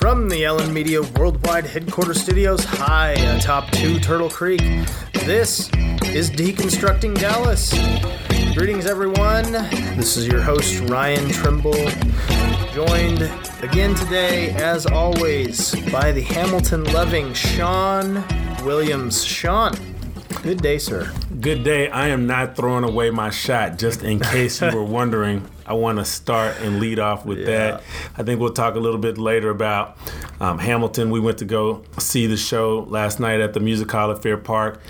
From the Ellen Media Worldwide Headquarters Studios, high atop two Turtle Creek, this is Deconstructing Dallas. Greetings, everyone. This is your host, Ryan Trimble, joined again today, as always, by the Hamilton loving Shawn Williams. Shawn, good day, sir. Good day. I am not throwing away my shot, just in case you were wondering. I want to start and lead off with Yeah. that. I think we'll talk a little bit later about um, Hamilton. We went to go see the show last night at the Music Hall at Fair Park.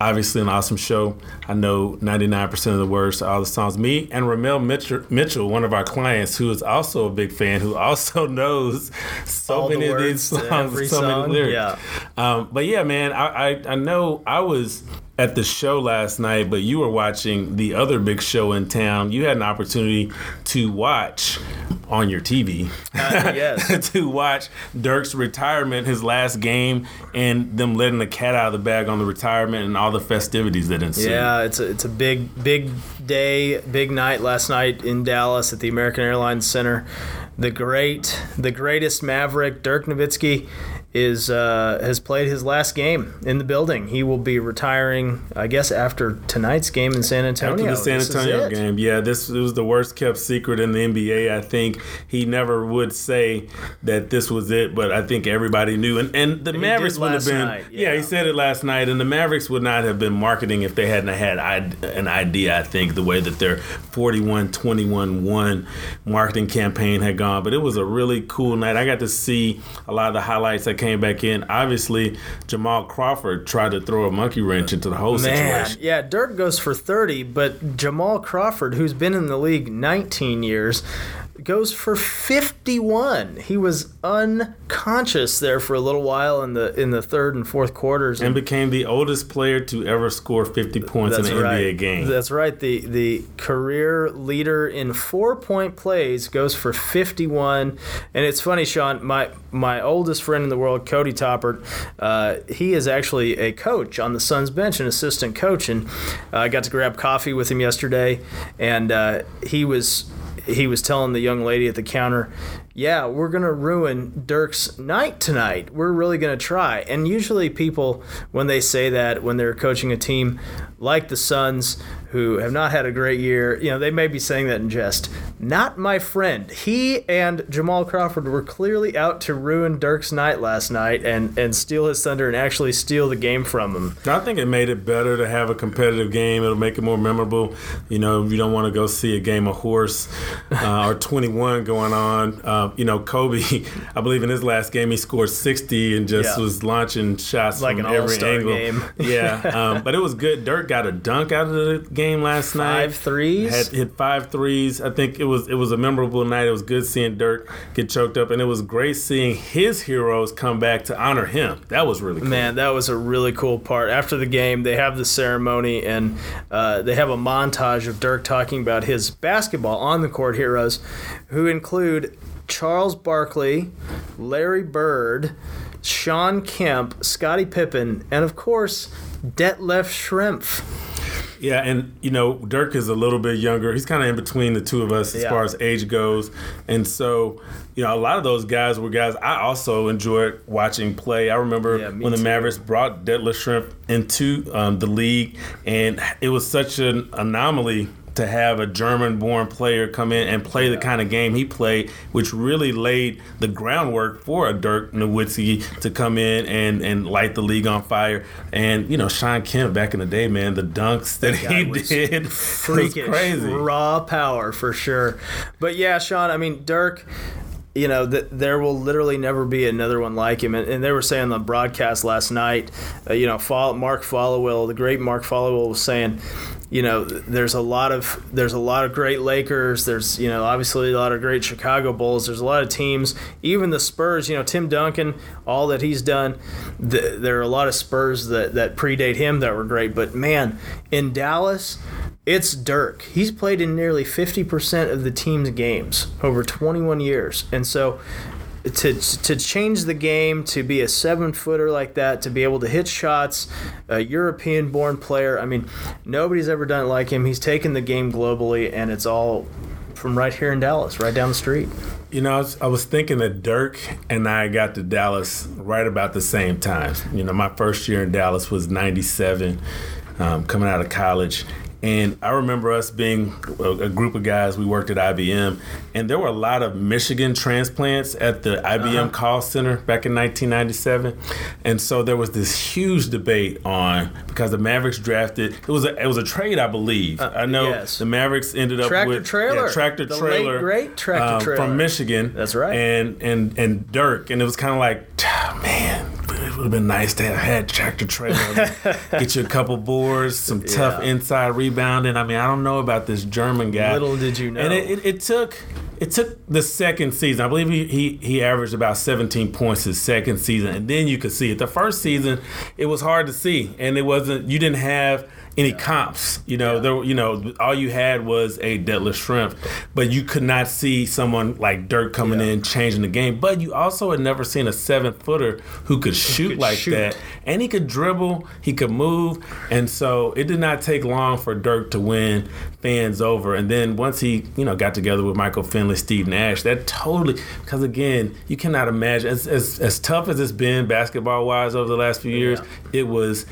Obviously, an awesome show. I know 99% of the words to all the songs. Me and Ramel Mitchell, Mitchell, one of our clients, who is also a big fan, who also knows so All the many of these songs, so song, many lyrics. yeah. Um, but yeah, man, I, I I know I was at the show last night, but you were watching the other big show in town. You had an opportunity to watch on your TV. Uh, yes. to watch Dirk's retirement, his last game, and them letting the cat out of the bag on the retirement and all the festivities that ensued. Yeah, it's a it's a big big day, big night last night in Dallas at the American Airlines Center. The great, the greatest Maverick Dirk Nowitzki is uh, has played his last game in the building. He will be retiring, I guess, after tonight's game in San Antonio. After the San Antonio game, yeah, this was the worst kept secret in the NBA. I think he never would say that this was it, but I think everybody knew. And and the He Mavericks would have been, night, yeah. yeah. he said it last night, and the Mavericks would not have been marketing if they hadn't had an idea. I think the way that their 41-21-1 marketing campaign had gone, but it was a really cool night. I got to see a lot of the highlights that came back in. Obviously, Jamal Crawford tried to throw a monkey wrench into the whole Man, situation. yeah, Dirk goes for 30, but Jamal Crawford, who's been in the league 19 years, goes for 51. He was unconscious there for a little while in the in the third and fourth quarters. and became the oldest player to ever score 50 points in an right. NBA game. That's right. The the career leader in four point plays goes for 51. And it's funny, Shawn. My my oldest friend in the world, Cody Toppert, uh, he is actually a coach on the Suns bench, an assistant coach, and uh, I got to grab coffee with him yesterday, and uh, he was he was telling the young lady at the counter, "Yeah, we're gonna ruin Dirk's night tonight. We're really gonna try." And usually, people when they say that when they're coaching a team like the Suns, who have not had a great year, you know, they may be saying that in jest. Not my friend. He and Jamal Crawford were clearly out to ruin Dirk's night last night and and steal his thunder and actually steal the game from him. I think it made it better to have a competitive game. It'll make it more memorable. You know, you don't want to go see a game of horse uh, or 21 going on. Uh, you know, Kobe, I believe in his last game, he scored 60 and just Yeah. was launching shots Like from an every angle. game. yeah, um, but it was good. Dirk got a dunk out of the game last night. Five threes. Had hit five threes. I think it was it was a memorable night. It was good seeing Dirk get choked up, and it was great seeing his heroes come back to honor him. That was really cool. Man, that was a really cool part. After the game, they have the ceremony and uh, they have a montage of Dirk talking about his basketball on the court heroes, who include Charles Barkley, Larry Bird, Shawn Kemp, Scottie Pippen, and of course, Detlef Schrempf. Yeah, and you know, Dirk is a little bit younger. He's kind of in between the two of us as Yeah. far as age goes. And so, you know, a lot of those guys were guys I also enjoyed watching play. I remember Yeah, when the too. Mavericks brought Detlef Schrempf into um, the league, and it was such an anomaly to have a German-born player come in and play the kind of game he played, which really laid the groundwork for a Dirk Nowitzki to come in and, and light the league on fire. And you know, Shawn Kemp back in the day, man, the dunks that he did was freakish, crazy. raw power for sure. But yeah, Shawn, I mean Dirk. You know that there will literally never be another one like him, and, and they were saying on the broadcast last night. Uh, you know, Mark Followell, the great Mark Followell, was saying, you know, there's a lot of there's a lot of great Lakers. There's you know obviously a lot of great Chicago Bulls. There's a lot of teams, even the Spurs. You know, Tim Duncan, all that he's done. Th- there are a lot of Spurs that that predate him that were great. But man, in Dallas. It's Dirk. He's played in nearly 50% of the team's games over 21 years. And so to, to change the game, to be a seven footer like that, to be able to hit shots, a European born player, I mean, nobody's ever done it like him. He's taken the game globally, and it's all from right here in Dallas, right down the street. You know, I was, I was, thinking that Dirk and I got to Dallas right about the same time. You know, my first year in Dallas was '97, um, coming out of college, and I remember us being a, group of guys, we worked at IBM, and there were a lot of Michigan transplants at the IBM uh-huh. call center back in 1997. And so there was this huge debate on because the Mavericks drafted it was a it was a trade, I believe. Uh, I know yes. the Mavericks ended up tractor with Traylor. Yeah, tractor the Traylor. Late, great tractor um, Traylor from Michigan. That's right. And and and Dirk. And it was kind of like, man, would have been nice to have had tractor Traylor, get you a couple boards, some tough yeah. inside rebounding. I mean, I don't know about this German guy. Little did you know. And it, it, it took it took the second season. I believe he, he he averaged about 17 points his second season, and then you could see it. The first season, it was hard to see, and it wasn't. You didn't have any comps. You know, there you know all you had was a Detlef Schrempf, but you could not see someone like Dirk coming in changing the game. But you also had never seen a seven footer who could shoot could like shoot. that, and he could dribble, he could move, and so it did not take long for Dirk to win fans over. And then once he you know got together with Michael Finley, Steve Nash, that totally because again you cannot imagine as as, as tough as it's been basketball wise over the last few years, yeah. it was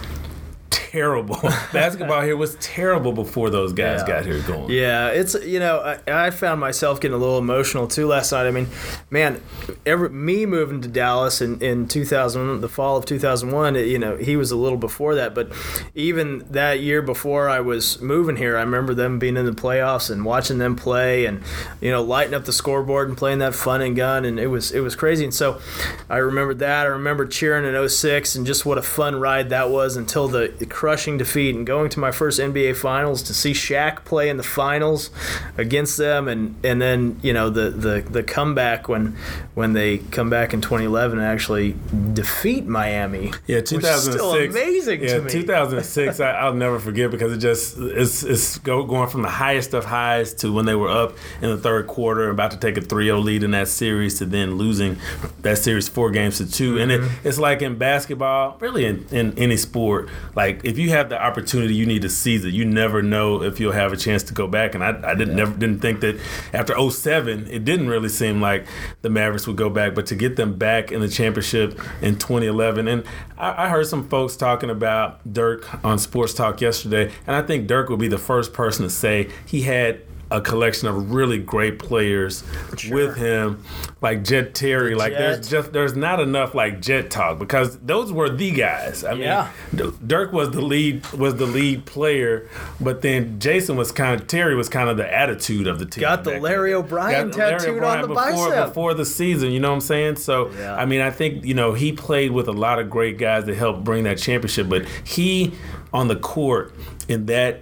terrible. Basketball here was terrible before those guys yeah. got here going. Yeah, it's you know I, I, found myself getting a little emotional too last night. I mean, man, every, me moving to Dallas in in 2000, the fall of 2001. You know, he was a little before that, but even that year before I was moving here, I remember them being in the playoffs and watching them play, and you know, lighting up the scoreboard and playing that fun and gun, and it was it was crazy. And so I remember that. I remember cheering in 06 and just what a fun ride that was until the, the crushing defeat and going to my first NBA Finals to see Shaq play in the finals against them, and and then you know the the, the comeback when when they come back in 2011 and actually defeat Miami. Yeah, 2006. still amazing yeah, to me. 2006. I, will never forget because it just it's it's go, going from the highest of highs to when they were up in the third quarter, about to take a 3-0 lead in that series, to then losing that series four games to 2 mm-hmm. and it, mm-hmm. it's like in basketball, really in, in any sport, like if you have the opportunity, you need to seize it. You never know if you'll have a chance to go back. And I, I didn't yeah. never didn't think that after 07, it didn't really seem like the Mavericks would go back. But to get them back in the championship in 2011, and I, I heard some folks talking about Dirk on Sports Talk yesterday, and I think Dirk will be the first person to say he had a collection of really great players sure. with him, like Jet Terry. The like Jet. there's just there's not enough like Jet talk because those were the guys. I yeah. mean, Dirk was the lead was the lead player, but then Jason was kind of Terry was kind of the attitude of the team. Got the Larry O'Brien tattooed on the before, bicep before the season. You know what I'm saying? So yeah. I mean, I think you know he played with a lot of great guys that helped bring that championship, but he on the court in that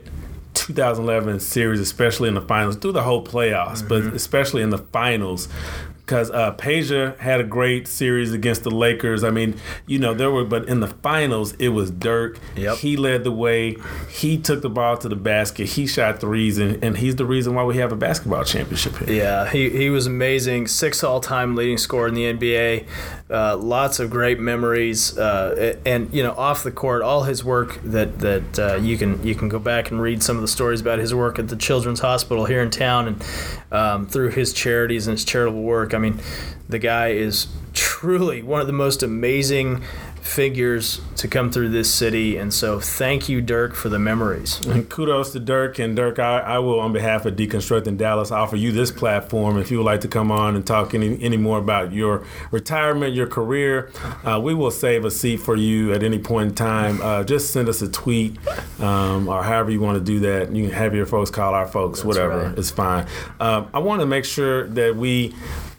2011 series, especially in the finals, through the whole playoffs, mm-hmm. but especially in the finals, because uh, Peja had a great series against the Lakers. I mean, you know, there were, but in the finals, it was Dirk. Yep. He led the way. He took the ball to the basket. He shot threes, and, and he's the reason why we have a basketball championship here. Yeah, he, he was amazing. Six all time leading scorer in the NBA. Uh, lots of great memories, uh, and you know, off the court, all his work that that uh, you can you can go back and read some of the stories about his work at the Children's Hospital here in town, and um, through his charities and his charitable work. I mean, the guy is truly one of the most amazing figures to come through this city. And so thank you, Dirk, for the memories. And kudos to Dirk. And Dirk, I, I, will, on behalf of Deconstructing Dallas, offer you this platform if you would like to come on and talk any, any more about your retirement, your career. Uh, we will save a seat for you at any point in time. Uh, just send us a tweet um, or however you want to do that. You can have your folks call our folks, That's whatever. Right. It's fine. Uh, I want to make sure that we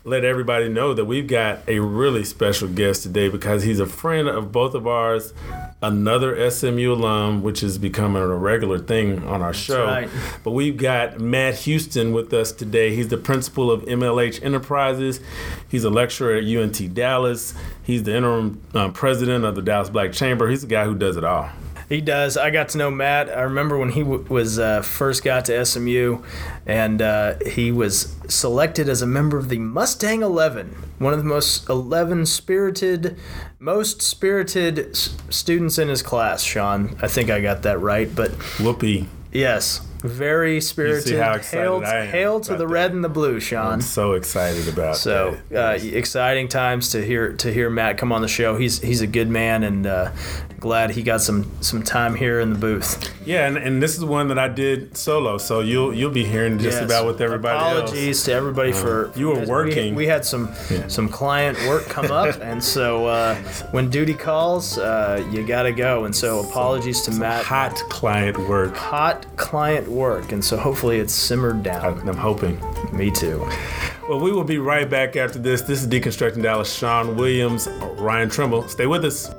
let everybody know that we've got a really special guest today because he's a friend of both of ours, another SMU alum, which is becoming a regular thing on our show. Right. But we've got Matt Houston with us today. He's the principal of MLH Enterprises. He's a lecturer at UNT Dallas. He's the interim uh, president of the Dallas Black Chamber. He's the guy who does it all. He does. I got to know Matt. I remember when he w- was uh, first got to SMU, and uh, he was selected as a member of the Mustang Eleven, one of the most eleven spirited, most spirited s- students in his class. Shawn, I think I got that right. But whoopee. Yes, very spirited. You see how excited hail, I am hail to the that. red and the blue, Shawn. I'm so excited about So that. uh, exciting times to hear to hear Matt come on the show. He's he's a good man, and uh, glad he got some some time here in the booth. Yeah, and, and this is one that I did solo, so you'll you'll be hearing just Yes. about with everybody Apologies to everybody for you were working. We, had some some client work come up, and so uh, when duty calls, uh, you got to go. And so apologies to Matt. Hot client work. Hot client work, and so hopefully it's simmered down. I'm hoping. Me too. Well, we will be right back after this. This is Deconstructing Dallas. Shawn Williams, Ryan Trimble. Stay with us.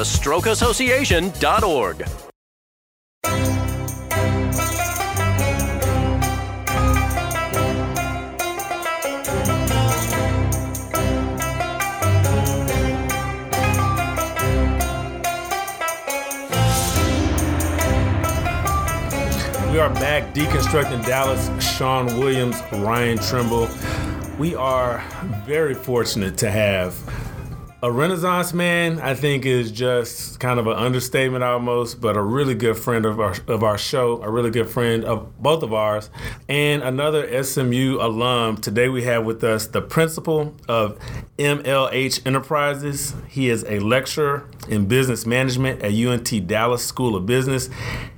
More, go to strokeassociation.org. We are back deconstructing Dallas. Shawn Williams, Ryan Trimble. We are very fortunate to have a Renaissance man. I think is just kind of an understatement almost, but a really good friend of our of our show, a really good friend of both of ours, and another SMU alum. Today we have with us the principal of MLH Enterprises. He is a lecturer in business management at UNT Dallas School of Business.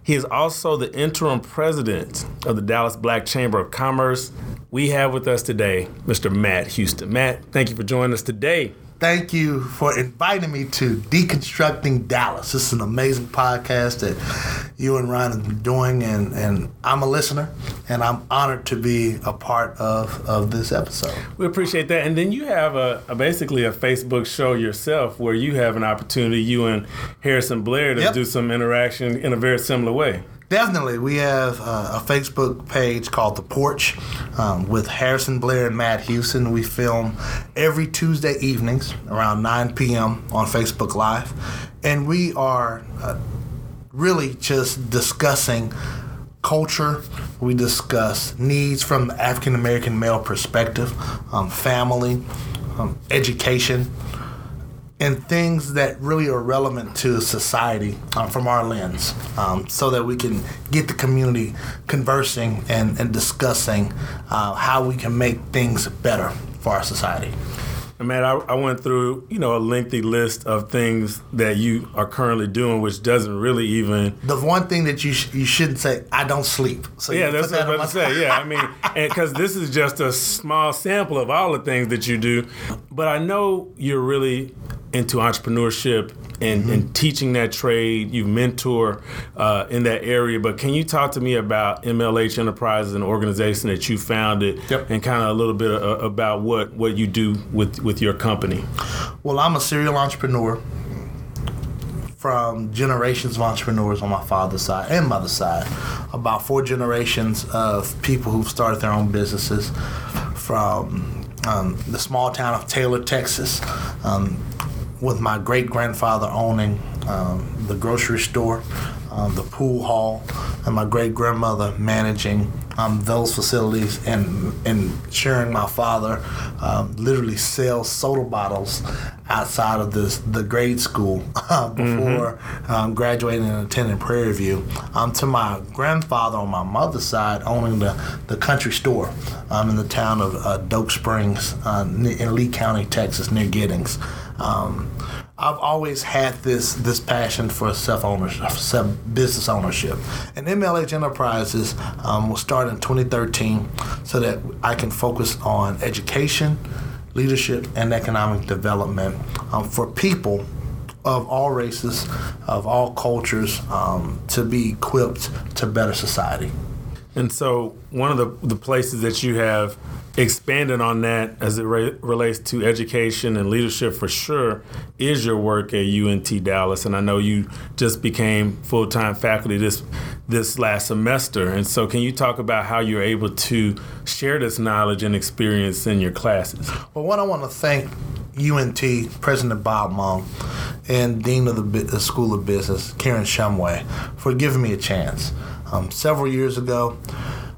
He is also the interim president of the Dallas Black Chamber of Commerce. We have with us today Mr. Matt Houston. Matt, thank you for joining us today. Thank you for inviting me to Deconstructing Dallas. This is an amazing podcast that you and Ryan have been doing, and, and I'm a listener, and I'm honored to be a part of, of this episode. We appreciate that. And then you have a, a basically a Facebook show yourself where you have an opportunity, you and Harrison Blair, to Yep. do some interaction in a very similar way. Definitely, we have uh, a Facebook page called The Porch um, with Harrison Blair and Matt Houston. We film every Tuesday evenings around 9 p.m. on Facebook Live, and we are uh, really just discussing culture. We discuss needs from the African American male perspective, um, family, um, education, and things that really are relevant to society um, from our lens um, so that we can get the community conversing and, and discussing uh, how we can make things better for our society. And man, I, I went through, you know, a lengthy list of things that you are currently doing, which doesn't really even The one thing that you sh- you shouldn't say, I don't sleep. So Yeah, that's what I'm on about to say. Yeah, I mean, because this is just a small sample of all the things that you do. But I know you're really into entrepreneurship and, Mm-hmm. and teaching that trade. You mentor uh, in that area. But can you talk to me about MLH Enterprises, an organization that you founded, Yep. and kind of a little bit uh, about what, what you do with, with your company? Well, I'm a serial entrepreneur from generations of entrepreneurs on my father's side and mother's side. About four generations of people who've started their own businesses from um, the small town of Taylor, Texas, um, with my great grandfather owning um, the grocery store, um, the pool hall, and my great grandmother managing um, those facilities and and sharing my father um, literally sell soda bottles outside of this the grade school uh, before um, graduating and attending Prairie View. Um, to my grandfather on my mother's side owning the, the country store um, in the town of uh, Doak Springs uh, in Lee County, Texas, near Giddings. Um, I've always had this this passion for self ownership, self business ownership, and MLH Enterprises um, was started in 2013 so that I can focus on education, leadership, and economic development um, for people of all races, of all cultures, um, to be equipped to better society. And so, one of the, the places that you have expanded on that as it re- relates to education and leadership for sure is your work at UNT Dallas. And I know you just became full time faculty this this last semester. And so, can you talk about how you're able to share this knowledge and experience in your classes? Well, one, I want to thank UNT President Bob Mong and Dean of the School of Business, Karen Shumway, for giving me a chance. Um, several years ago,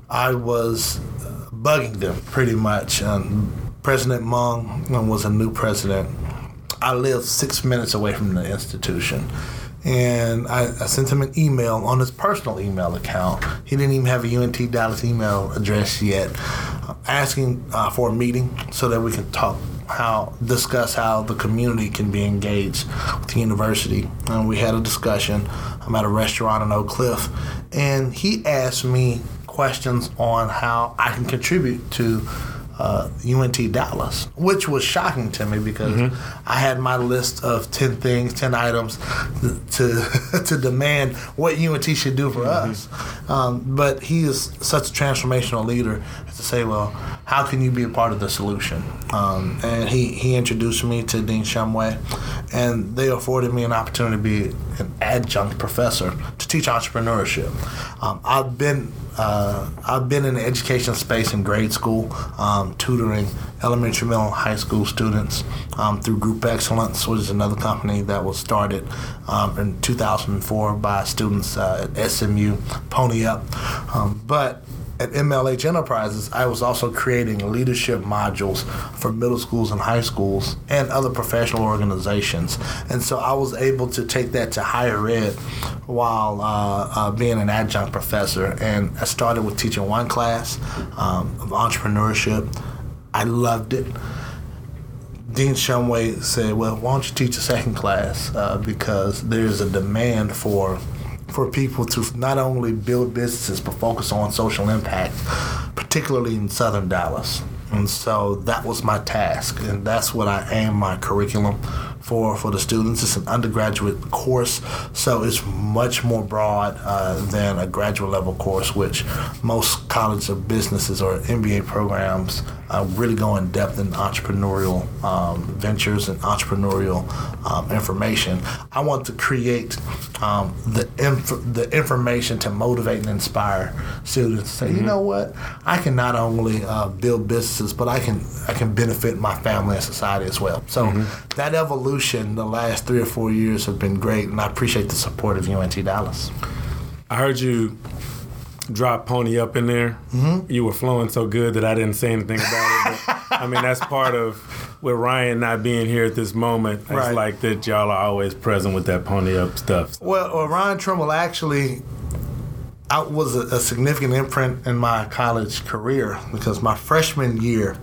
I was uh, bugging them pretty much. Um, president Mong um, was a new president. I lived six minutes away from the institution. And I, I sent him an email on his personal email account. He didn't even have a UNT Dallas email address yet, asking uh, for a meeting so that we can talk how discuss how the community can be engaged with the university. And we had a discussion. I'm at a restaurant in Oak Cliff, and he asked me questions on how I can contribute to uh, UNT Dallas, which was shocking to me because I had my list of ten things, ten items to to demand what UNT should do for us. Um, but he is such a transformational leader. To say, well, how can you be a part of the solution? Um, and he he introduced me to Dean Shumway, and they afforded me an opportunity to be an adjunct professor to teach entrepreneurship. Um, I've been uh, I've been in the education space in grade school, um, tutoring elementary, middle, and high school students um, through Group Excellence, which is another company that was started um, in 2004 by students uh, at SMU, Pony Up. Um, but at MLH Enterprises, I was also creating leadership modules for middle schools and high schools and other professional organizations. And so I was able to take that to higher ed while uh, uh, being an adjunct professor. And I started with teaching one class um, of entrepreneurship. I loved it. Dean Shumway said, "Well, why don't you teach a second class? Uh, because there's a demand for for people to not only build businesses but focus on social impact, particularly in Southern Dallas." And so that was my task, and that's what I aim my curriculum for for the students. It's an undergraduate course, so it's much more broad uh, than a graduate level course, which most college of businesses or MBA programs uh, really go in depth in entrepreneurial um, ventures and entrepreneurial um, information. I want to create um, the inf- the information to motivate and inspire students. to Say, you know what, I can not only uh, build businesses, but I can I can benefit my family and society as well. So that evolution, the last three or four years have been great, and I appreciate the support of UNT Dallas. I heard you drop Pony up in there. Mm-hmm. You were flowing so good that I didn't say anything about it. But, I mean, that's part of with Ryan not being here at this moment. It's Right. like that y'all are always present with that Pony up stuff. Well, well Ryan Trimble actually I was a, a significant imprint in my college career because my freshman year,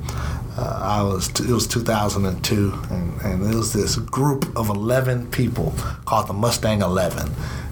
uh, I was it was 2002, and, and it was this group of 11 people called the Mustang 11,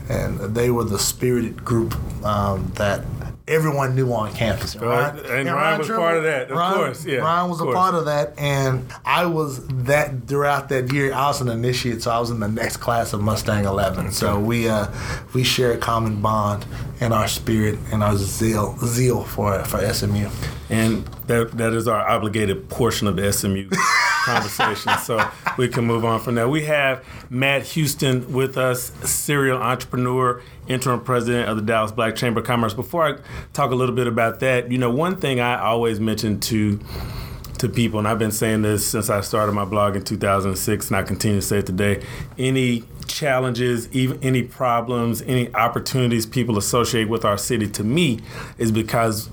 and they were the spirited group um, that everyone knew on campus. Right, and Ryan was part of that, of Ryan, course, yeah, Ryan was a part of that, and I was that throughout that year. I was an initiate, so I was in the next class of Mustang 11. So we uh, we share a common bond in our spirit and our zeal zeal for for SMU. And that that is our obligated portion of the SMU conversation. So we can move on from there. We have Matt Houston with us, serial entrepreneur, interim president of the Dallas Black Chamber of Commerce. Before I talk a little bit about that, you know, one thing I always mention to to people, and I've been saying this since I started my blog in 2006, and I continue to say it today. Any challenges, even any problems, any opportunities people associate with our city, to me, is because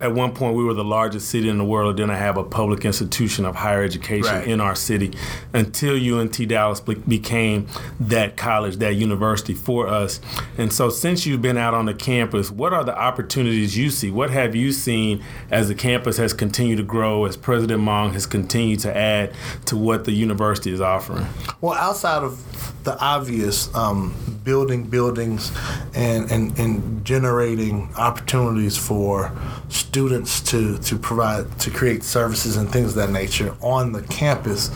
at one point we were the largest city in the world, didn't have a public institution of higher education Right. in our city until UNT Dallas became that college, that university for us. And so, since you've been out on the campus, what are the opportunities you see? What have you seen as the campus has continued to grow, as President Mong has continued to add to what the university is offering? Well, outside of the obvious, um, building buildings and, and, and generating opportunities for students to, to provide, to create services and things of that nature on the campus,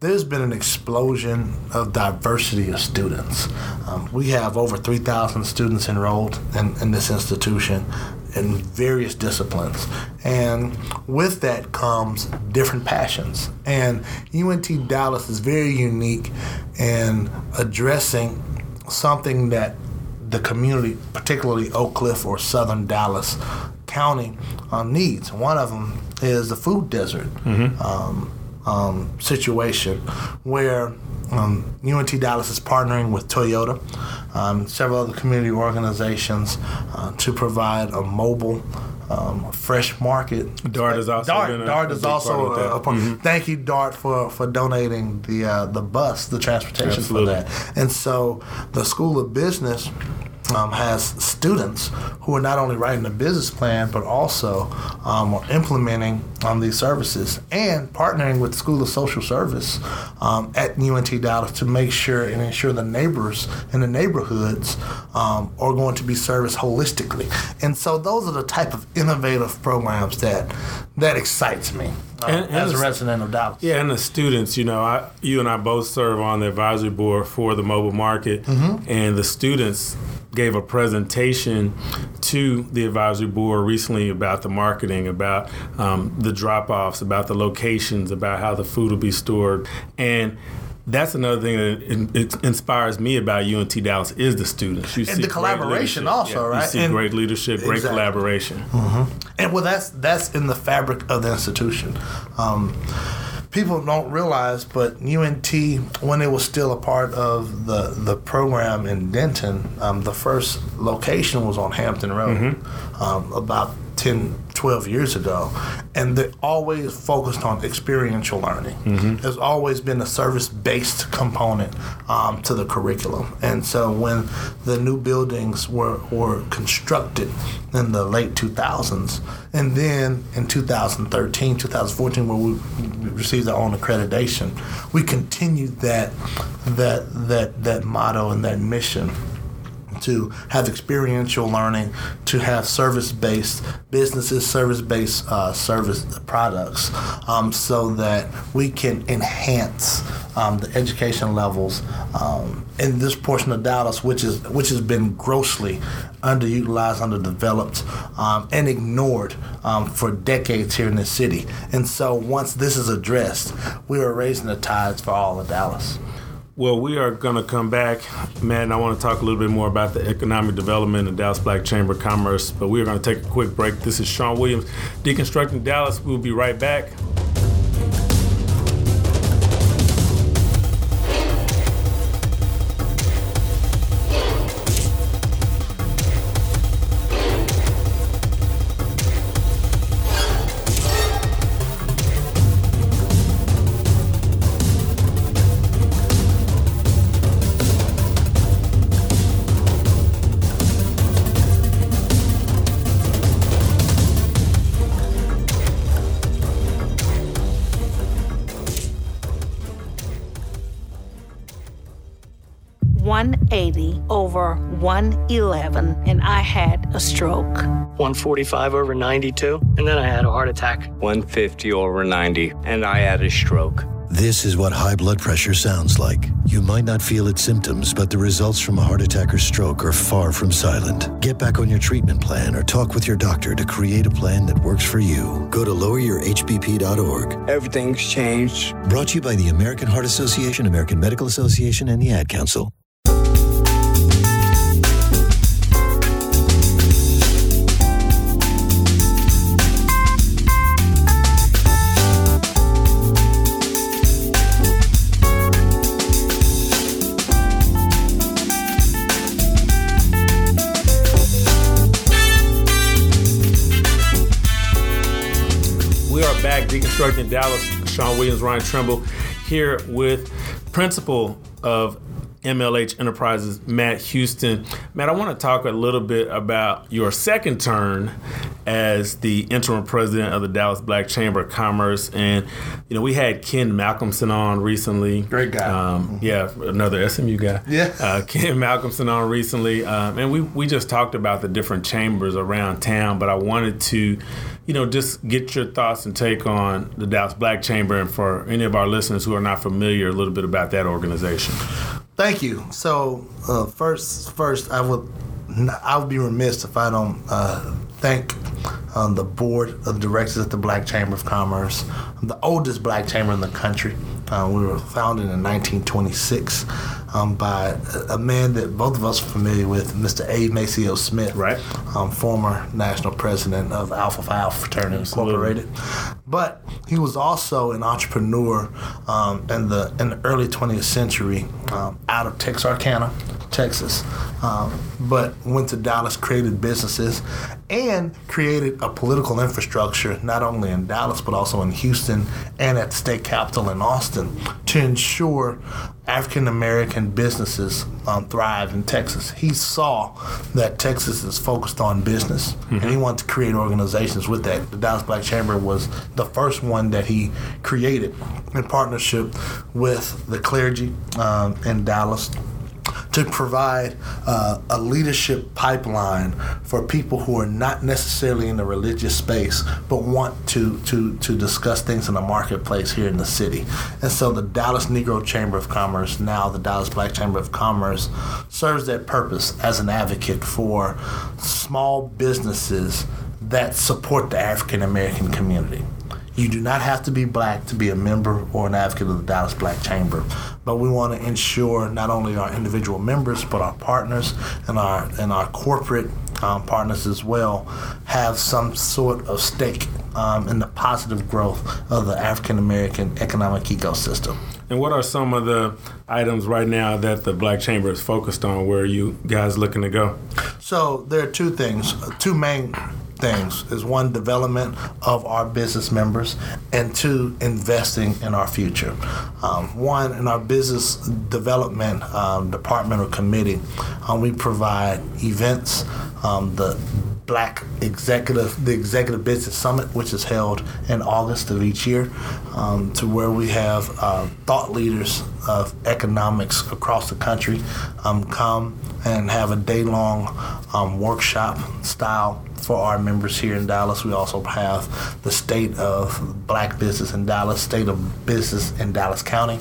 there's been an explosion of diversity of students. Um, we have over 3,000 students enrolled in, in this institution in various disciplines. And with that comes different passions. And UNT Dallas is very unique in addressing something that the community, particularly Oak Cliff or Southern Dallas County, um, needs. One of them is the food desert um, um, situation where um, UNT Dallas is partnering with Toyota, um, several other community organizations uh, to provide a mobile um, fresh market. Dart has also Dart, a- Dart is big also a, a part. Mhm. Thank you, Dart, for, for donating the uh, the bus, the transportation Absolutely. for that. And so the School of Business um, has students who are not only writing a business plan, but also um, are implementing um, these services and partnering with the School of Social Service um, at UNT Dallas to make sure and ensure the neighbors in the neighborhoods um, are going to be serviced holistically. And so those are the type of innovative programs that that excites me uh, And- and as a resident of Dallas. Yeah, and the students, you know, I, you and I both serve on the advisory board for the mobile market, and the students gave a presentation to the advisory board recently about the marketing, about um, the drop-offs, about the locations, about how the food will be stored, and. That's another thing that in- it inspires me about UNT Dallas is the students. You And see the collaboration also, Yeah, right? You see And- great leadership, great Exactly. collaboration. And well, that's that's in the fabric of the institution. Um, people don't realize, but UNT, when it was still a part of the the program in Denton, um, the first location was on Hampton Road, um, about 10, 12 years ago, and they always focused on experiential learning. There's always been a service based component um, to the curriculum, and so when the new buildings were were constructed in the late 2000s, and then in 2013, 2014, where we received our own accreditation, we continued that that that that motto and that mission to have experiential learning, to have service-based businesses, service-based uh, service products, um, so that we can enhance um, the education levels um, in this portion of Dallas, which is which has been grossly underutilized, underdeveloped, um, and ignored um, for decades here in the city. And so, once this is addressed, we are raising the tides for all of Dallas. Well, we are going to come back, Matt, and I want to talk a little bit more about the economic development of Dallas Black Chamber of Commerce, but we are going to take a quick break. This is Shawn Williams, Deconstructing Dallas. We'll be right back. Stroke. 145 over 92, and then I had a heart attack. 150 over 90, and I had a stroke. This is what high blood pressure sounds like. You might not feel its symptoms, but the results from a heart attack or stroke are far from silent. Get back on your treatment plan or talk with your doctor to create a plan that works for you. Go to loweryourhbp.org. Everything's changed. Brought to you by the American Heart Association, American Medical Association, and the Ad Council. Deconstructing Dallas, Shawn Williams, Ryan Trimble, here with principal of MLH Enterprises, Matt Houston. Matt, I want to talk a little bit about your second turn as the interim president of the Dallas Black Chamber of Commerce. And, you know, we had Ken Malcolmson on recently. Great guy. Um, yeah, another SMU guy. Yeah. Uh, Ken Malcolmson on recently. Um, and we, we just talked about the different chambers around town, but I wanted to, you know, just get your thoughts and take on the Dallas Black Chamber and for any of our listeners who are not familiar, a little bit about that organization. Thank you. So uh, first, first, I would I would be remiss if I don't uh, thank um, the board of directors at the Black Chamber of Commerce, the oldest black chamber in the country. Uh, we were founded in 1926 um, by a- man that both of us are familiar with, Mr. A. Maceo Smith, Right. um, former national president of Alpha Phi Alpha Fraternity Absolutely. Incorporated. But he was also an entrepreneur um, in the in the early 20th century um, out of Texarkana, Texas. Um, but went to Dallas, created businesses, and created a political infrastructure not only in Dallas but also in Houston and at the state capitol in Austin to ensure African American businesses um, thrive in Texas. He saw that Texas is focused on business, and he wanted to create organizations with that. The Dallas Black Chamber was the first one that he created in partnership with the clergy um, in Dallas to provide uh, a leadership pipeline for people who are not necessarily in the religious space but want to, to, to discuss things in the marketplace here in the city. And so the Dallas Negro Chamber of Commerce, now the Dallas Black Chamber of Commerce, serves that purpose as an advocate for small businesses that support the African American community. You do not have to be black to be a member or an advocate of the Dallas Black Chamber, but we want to ensure not only our individual members but our partners and our and our corporate um, partners as well have some sort of stake um, in the positive growth of the African American economic ecosystem. And what are some of the items right now that the Black Chamber is focused on? Where are you guys looking to go? So there are two things, two main things. Is one development of our business members and two investing in our future. Um, one in our business development um, department or committee um, we provide events um, the black executive the executive business summit which is held in august of each year um, to where we have uh, thought leaders of economics across the country um, come and have a day-long um, workshop style for our members here in Dallas. We also have the state of black business in Dallas, state of business in Dallas County.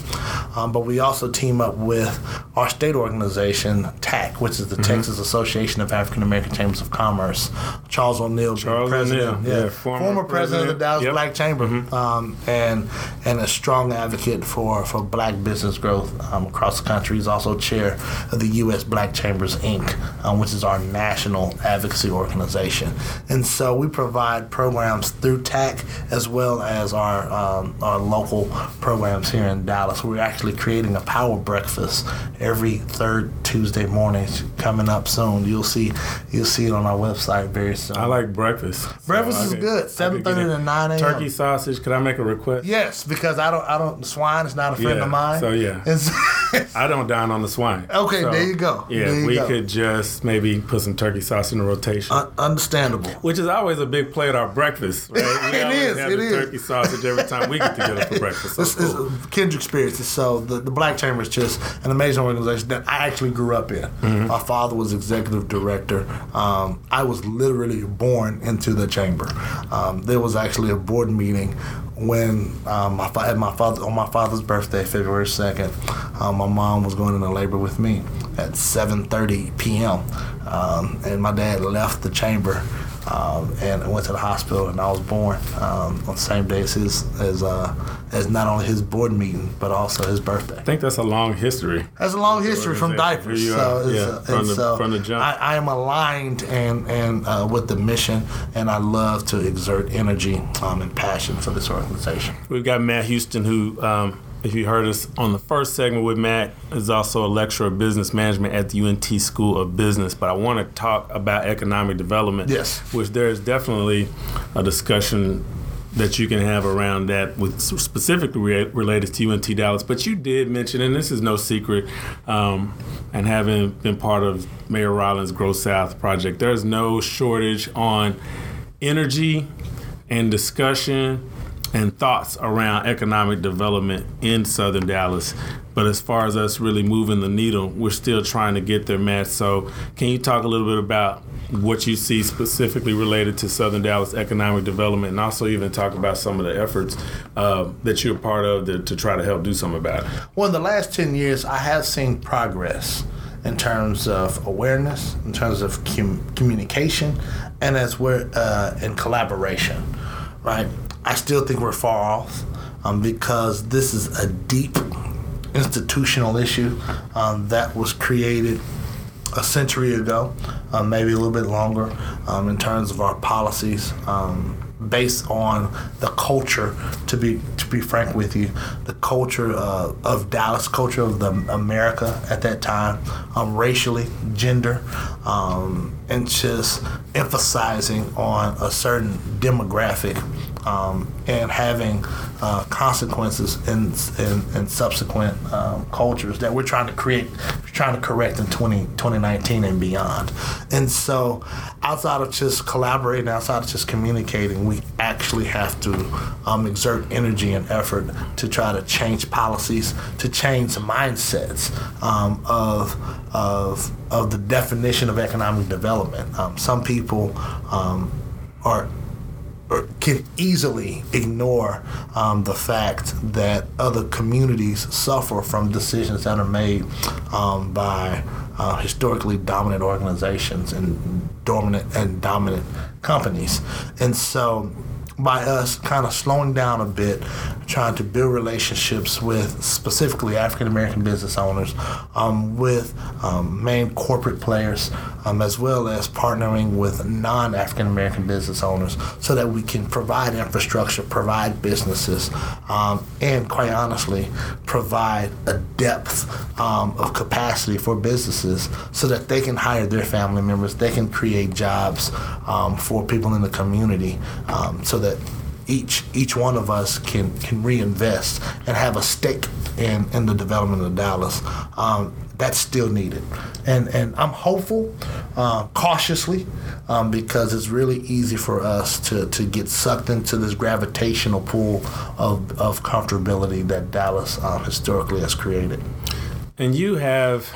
Um, but we also team up with our state organization, TAC, which is the Texas Association of African American Chambers of Commerce. Charles O'Neill, Charles president, O'Neill, yeah, yeah, former, former president of the. Dallas Yep. Black Chamber, um, and and a strong advocate for, for black business growth um, across the country. He's also chair of the U.S. Black Chambers Inc., um, which is our national advocacy organization. And so we provide programs through TAC as well as our um, our local programs here in Dallas. We're actually creating a power breakfast every third Tuesday morning coming up soon. You'll see you'll see it on our website very soon. I like breakfast. Breakfast I is could- good. Could 7:30 to 9 a.m. Turkey sausage. Could I make a request? Yes, because I don't I don't swine is not a friend Yeah, of mine. so yeah. I don't dine on the swine. Okay, So, there you go. Yeah, you we go. could just maybe put some turkey sauce in the rotation. Un- understandable. which is always a big play at our breakfast. Right? It Have it is. turkey sausage every time we get together for breakfast. So This is cool. kindred experiences. So the, the Black Chamber is just an amazing organization that I actually grew up in. Mm-hmm. My father was executive director. Um, I was literally born into the chamber. Um, there was actually a board meeting when um, my, my father on my father's birthday, February second. Um, my mom was going into labor with me at 7:30 p.m. Um, and my dad left the chamber um, and went to the hospital, and I was born um, on the same day as his as uh, as not only his board meeting but also his birthday. I think that's a long history. That's a long history from diapers. So Yeah, uh, from the- so from the jump. I, I am aligned and and uh, with the mission, and I love to exert energy um, and passion for this organization. We've got Matt Houston, who, um, if you heard us on the first segment with Matt, is also a lecturer of business management at the UNT School of Business. But I want to talk about economic development. Yes. Which there is definitely a discussion that you can have around that with specifically re- related to UNT Dallas. But you did mention, and this is no secret, um, and having been part of Mayor Rawlings' Grow South project, there's no shortage on energy and discussion and thoughts around economic development in Southern Dallas. But as far as us really moving the needle, we're still trying to get there, Matt. So, can you talk a little bit about what you see specifically related to Southern Dallas economic development, and also even talk about some of the efforts uh, that you're part of to, to try to help do something about it? Well, in the last 10 years, I have seen progress in terms of awareness, in terms of com- communication, and as we're uh, in collaboration, right? I still think we're far off um, because this is a deep institutional issue um, that was created a century ago, uh, maybe a little bit longer, um, in terms of our policies, um, based on the culture. To be to be frank with you, the culture uh, of Dallas, culture of the America at that time, um, racially, gender, um, and just emphasizing on a certain demographic um, and having uh, consequences in, in, in subsequent um, cultures that we're trying to create, trying to correct in 20, 2019 and beyond. And so, outside of just collaborating, outside of just communicating, we actually have to um, exert energy and effort to try to change policies, to change mindsets um, of, of, of the definition of economic development. Um, some people um, are can easily ignore um, the fact that other communities suffer from decisions that are made um, by uh, historically dominant organizations and dominant and dominant companies, and so by us kind of slowing down a bit, trying to build relationships with specifically African American business owners, um, with um, main corporate players, um, as well as partnering with non African American business owners so that we can provide infrastructure, provide businesses, um, and quite honestly, provide a depth um, of capacity for businesses so that they can hire their family members, they can create jobs um, for people in the community so that each each one of us can can reinvest and have a stake in in the development of Dallas. Um, that's still needed, and and I'm hopeful, uh, cautiously, um, because it's really easy for us to to get sucked into this gravitational pull of of comfortability that Dallas um, historically has created. And you have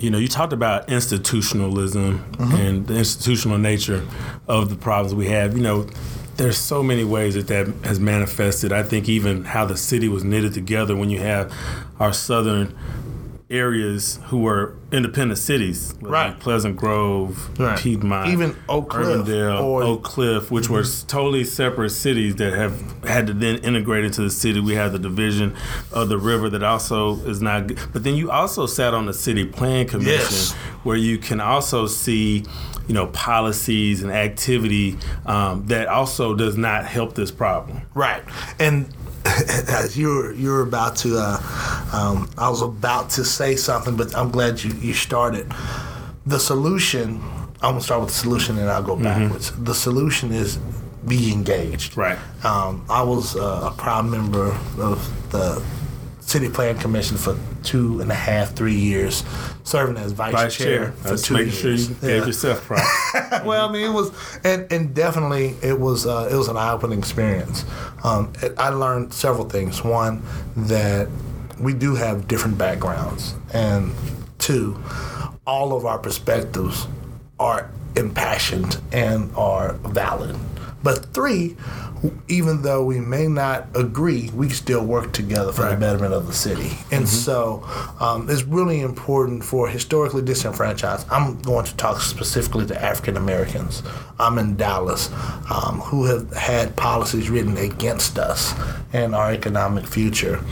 you know, you talked about institutionalism mm-hmm. and the institutional nature of the problems we have. You know, there's so many ways that that has manifested. I think even how the city was knitted together when you have our southern areas who were independent cities, right? Like Pleasant Grove, right. Piedmont, even Oak Cliff, Urbandale, or, Oak Cliff, which mm-hmm. were totally separate cities that have had to then integrate into the city. We have the division of the river that also is not. Good. But then you also sat on the city plan commission, yes. where you can also see you know policies and activity um, that also does not help this problem. Right, and as you're you're about to, uh, um, I was about to say something, but I'm glad you you started. The solution. I'm gonna start with the solution, and I'll go mm-hmm. backwards. Mm-hmm. The solution is be engaged. Right. Um, I was uh, a proud member of the City Plan Commission for two and a half, three years, serving as vice, vice chair, chair. for two years. sure you yeah. gave yourself props. well, I mean, it was, and, and definitely it was uh, it was an eye opening experience. Um, it, I learned several things. One, that we do have different backgrounds, and two, all of our perspectives are impassioned and are valid. But three, even though we may not agree, we still work together for right. the betterment of the city. And mm-hmm. so um, it's really important for historically disenfranchised. I'm going to talk specifically to African Americans. I'm in Dallas, um, who have had policies written against us and our economic future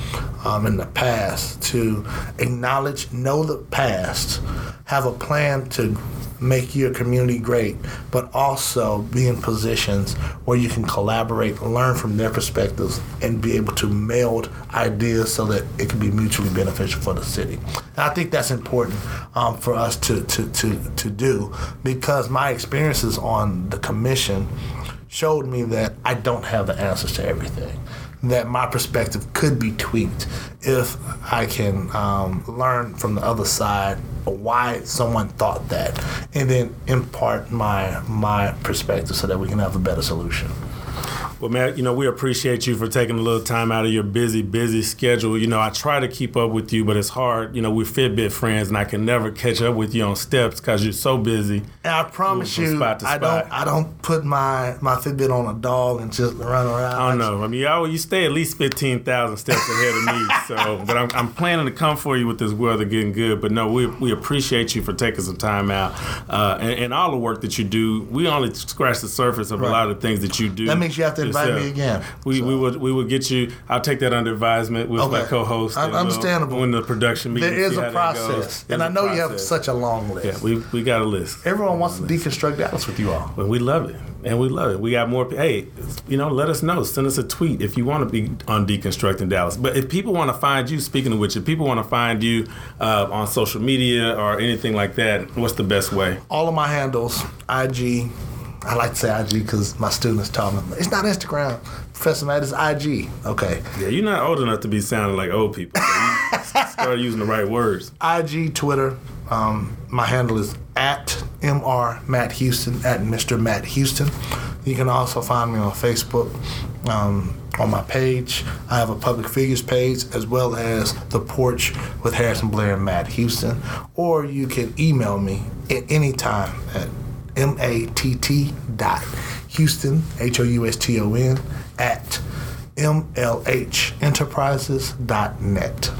um, in the past to acknowledge, know the past, have a plan to make your community great, but also be in positions where you can collaborate, learn from their perspectives, and be able to meld ideas so that it can be mutually beneficial for the city. And I think that's important um, for us to, to, to, to do because my experiences on the commission showed me that I don't have the answers to everything. That my perspective could be tweaked if I can um, learn from the other side why someone thought that, and then impart my my perspective so that we can have a better solution. Well, Matt, you know, we appreciate you for taking a little time out of your busy, busy schedule. You know, I try to keep up with you, but it's hard. You know, we're Fitbit friends, and I can never catch up with you on steps because you're so busy. And I promise you, spot to I don't I don't put my my Fitbit on a dog and just run around. I don't know. I mean, you, you stay at least 15,000 steps ahead of me. So, but I'm, I'm planning to come for you with this weather getting good. But no, we, we appreciate you for taking some time out uh, and, and all the work that you do. We only scratch the surface of a lot of things that you do. That means you have to invite me again. We, we would we would get you. I'll take that under advisement with my co-host. Un- and we'll- understandable. When the production meeting, There is a process, and I know you have such a long list. Yeah, we we got a list. Everyone wants to deconstruct Dallas with you all. Well, we love it, and we love it. We got more. Hey, you know, let us know. Send us a tweet if you want to be on deconstructing Dallas. But if people want to find you, speaking of which, if people want to find you uh, on social media or anything like that, what's the best way? All of my handles, IG. I like to say IG because my students taught me it's not Instagram. Professor Matt is IG. Okay. Yeah, you're not old enough to be sounding like old people. So start using the right words. IG, Twitter. Um, my handle is at Mr. Matt Houston, at Mr. Matt Houston. You can also find me on Facebook. Um, on my page, I have a public figures page as well as the porch with Harrison Blair and Matt Houston. Or you can email me at any time at M-A-T-T dot Houston, H-O-U-S-T-O-N, at mlhenterprises.net.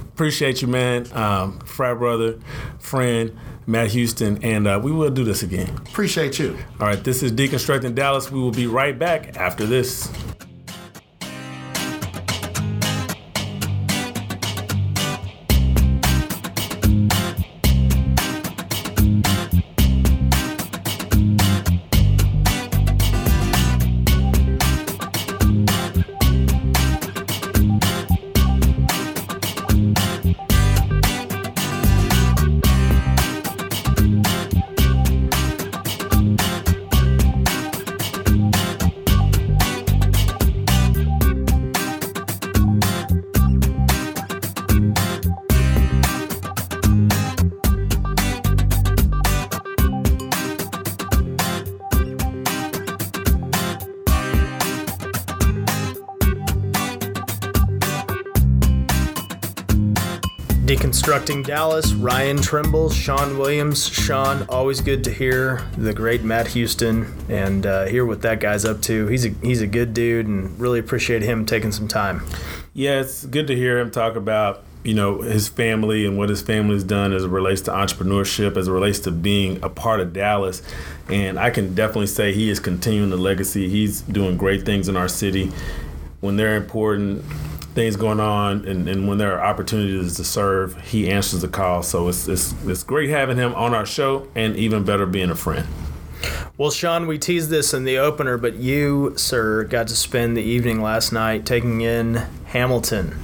Appreciate you, man. Um, frat brother, friend, Matt Houston, and uh, we will do this again. Appreciate you. All right, this is Deconstructing Dallas. We will be right back after this. Deconstructing Dallas, Ryan Trimble, Shawn Williams. Shawn, always good to hear the great Matt Houston and uh, hear what that guy's up to. He's a he's a good dude, and really appreciate him taking some time. Yeah, it's good to hear him talk about you know his family and what his family's done as it relates to entrepreneurship, as it relates to being a part of Dallas. And I can definitely say he is continuing the legacy. He's doing great things in our city. When they're important things going on and, and when there are opportunities to serve, he answers the call. So it's, it's it's great having him on our show, and even better being a friend. Well, Shawn, we teased this in the opener, but you, sir, got to spend the evening last night taking in Hamilton.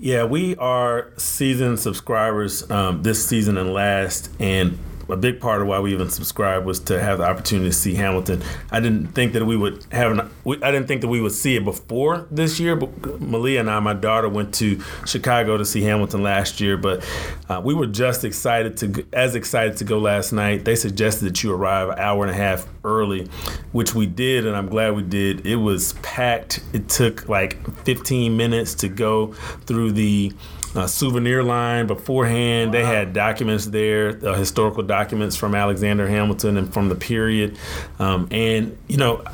Yeah, we are season subscribers um, this season and last, and a big part of why we even subscribed was to have the opportunity to see Hamilton. I didn't think that we would have an. I didn't think that we would see it before this year. But Malia and I, my daughter, went to Chicago to see Hamilton last year, but uh, we were just excited to, as excited to go last night. They suggested that you arrive an hour and a half early, which we did, and I'm glad we did. It was packed. It took like 15 minutes to go through the uh, souvenir line beforehand. They had documents there, uh, historical documents from Alexander Hamilton and from the period. Um, and, you know,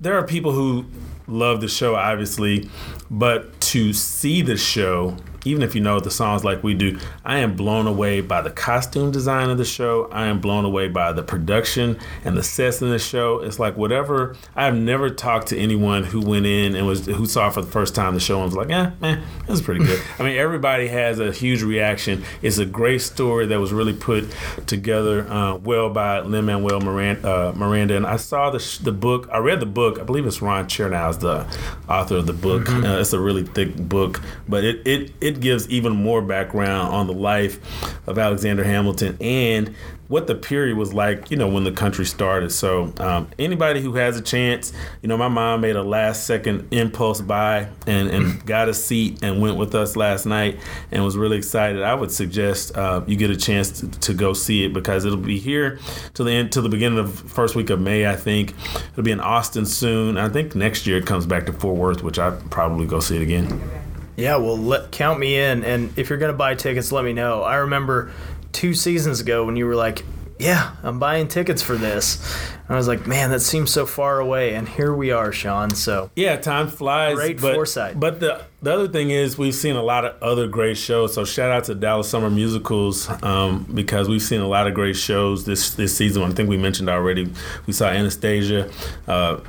there are people who love the show, obviously, but to see the show, even if you know the songs like we do, I am blown away by the costume design of the show. I am blown away by the production and the sets in the show. It's like whatever. I have never talked to anyone who went in and was who saw for the first time the show and was like, eh, eh, that's pretty good. I mean, everybody has a huge reaction. It's a great story that was really put together uh, well by Lin Manuel Miranda, uh, Miranda. And I saw the sh- the book. I read the book. I believe it's Ron Chernow is the author of the book. Uh, it's a really thick book, but it it it it gives even more background on the life of Alexander Hamilton and what the period was like, you know, when the country started. So, um, anybody who has a chance, you know, my mom made a last second impulse buy and, and got a seat and went with us last night and was really excited. I would suggest uh, you get a chance to, to go see it because it'll be here to the end, to the beginning of first week of May, I think. It'll be in Austin soon. I think next year it comes back to Fort Worth, which I'd probably go see it again. Yeah, well, let, count me in. And if you're going to buy tickets, let me know. I remember two seasons ago when you were like, yeah, I'm buying tickets for this. And I was like, man, that seems so far away. And here we are, Shawn. So, Yeah, time flies. Great but, foresight. But the the other thing is we've seen a lot of other great shows. So shout out to Dallas Summer Musicals um, because we've seen a lot of great shows this this season. I think we mentioned already. We saw Anastasia. Uh,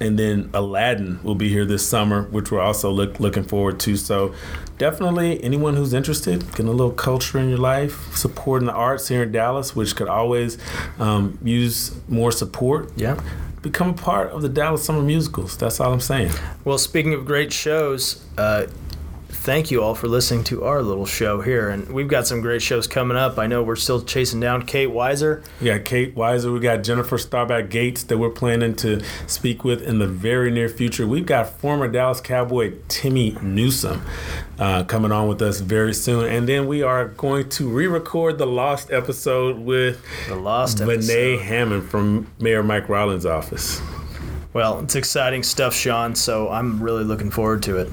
and then Aladdin will be here this summer, which we're also look, looking forward to. So, definitely, anyone who's interested, getting a little culture in your life, supporting the arts here in Dallas, which could always um, use more support yeah. become a part of the Dallas Summer Musicals. That's all I'm saying. Well, speaking of great shows, uh, thank you all for listening to our little show here. And we've got some great shows coming up. I know we're still chasing down Kate Weiser. We got Kate Weiser, we got Jennifer Staubach Gates that we're planning to speak with in the very near future. We've got former Dallas Cowboy Timmy Newsome uh, coming on with us very soon. And then we are going to re record the Lost episode with The Lost Renee episode. Hammond from Mayor Mike Rawlings' office. Well, it's exciting stuff, Shawn. So I'm really looking forward to it.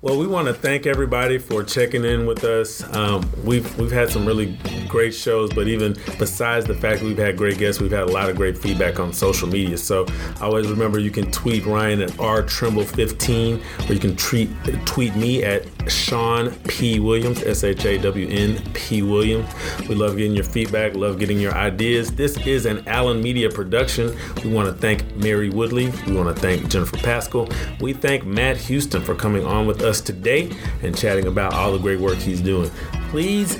Well, we want to thank everybody for checking in with us. Um, we've we've had some really great shows, but even besides the fact that we've had great guests, we've had a lot of great feedback on social media. So always remember you can tweet Ryan at rtrimble15, or you can tweet tweet me at Shawn P Williams, S H A W N P Williams. We love getting your feedback, love getting your ideas. This is an Allen Media production. We want to thank Mary Woodley. We want to thank Jennifer Pascal. We thank Matt Houston for coming on with us today and chatting about all the great work he's doing. Please,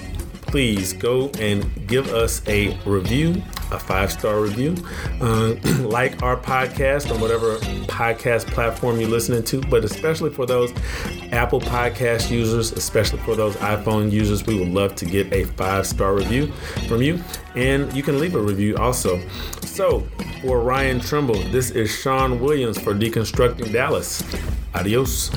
please go and give us a review, a five star review. Uh, like our podcast on whatever podcast platform you're listening to, but especially for those Apple Podcast users, especially for those iPhone users, we would love to get a five star review from you. And you can leave a review also. So, for Ryan Trimble, this is Shawn Williams for Deconstructing Dallas. Adios.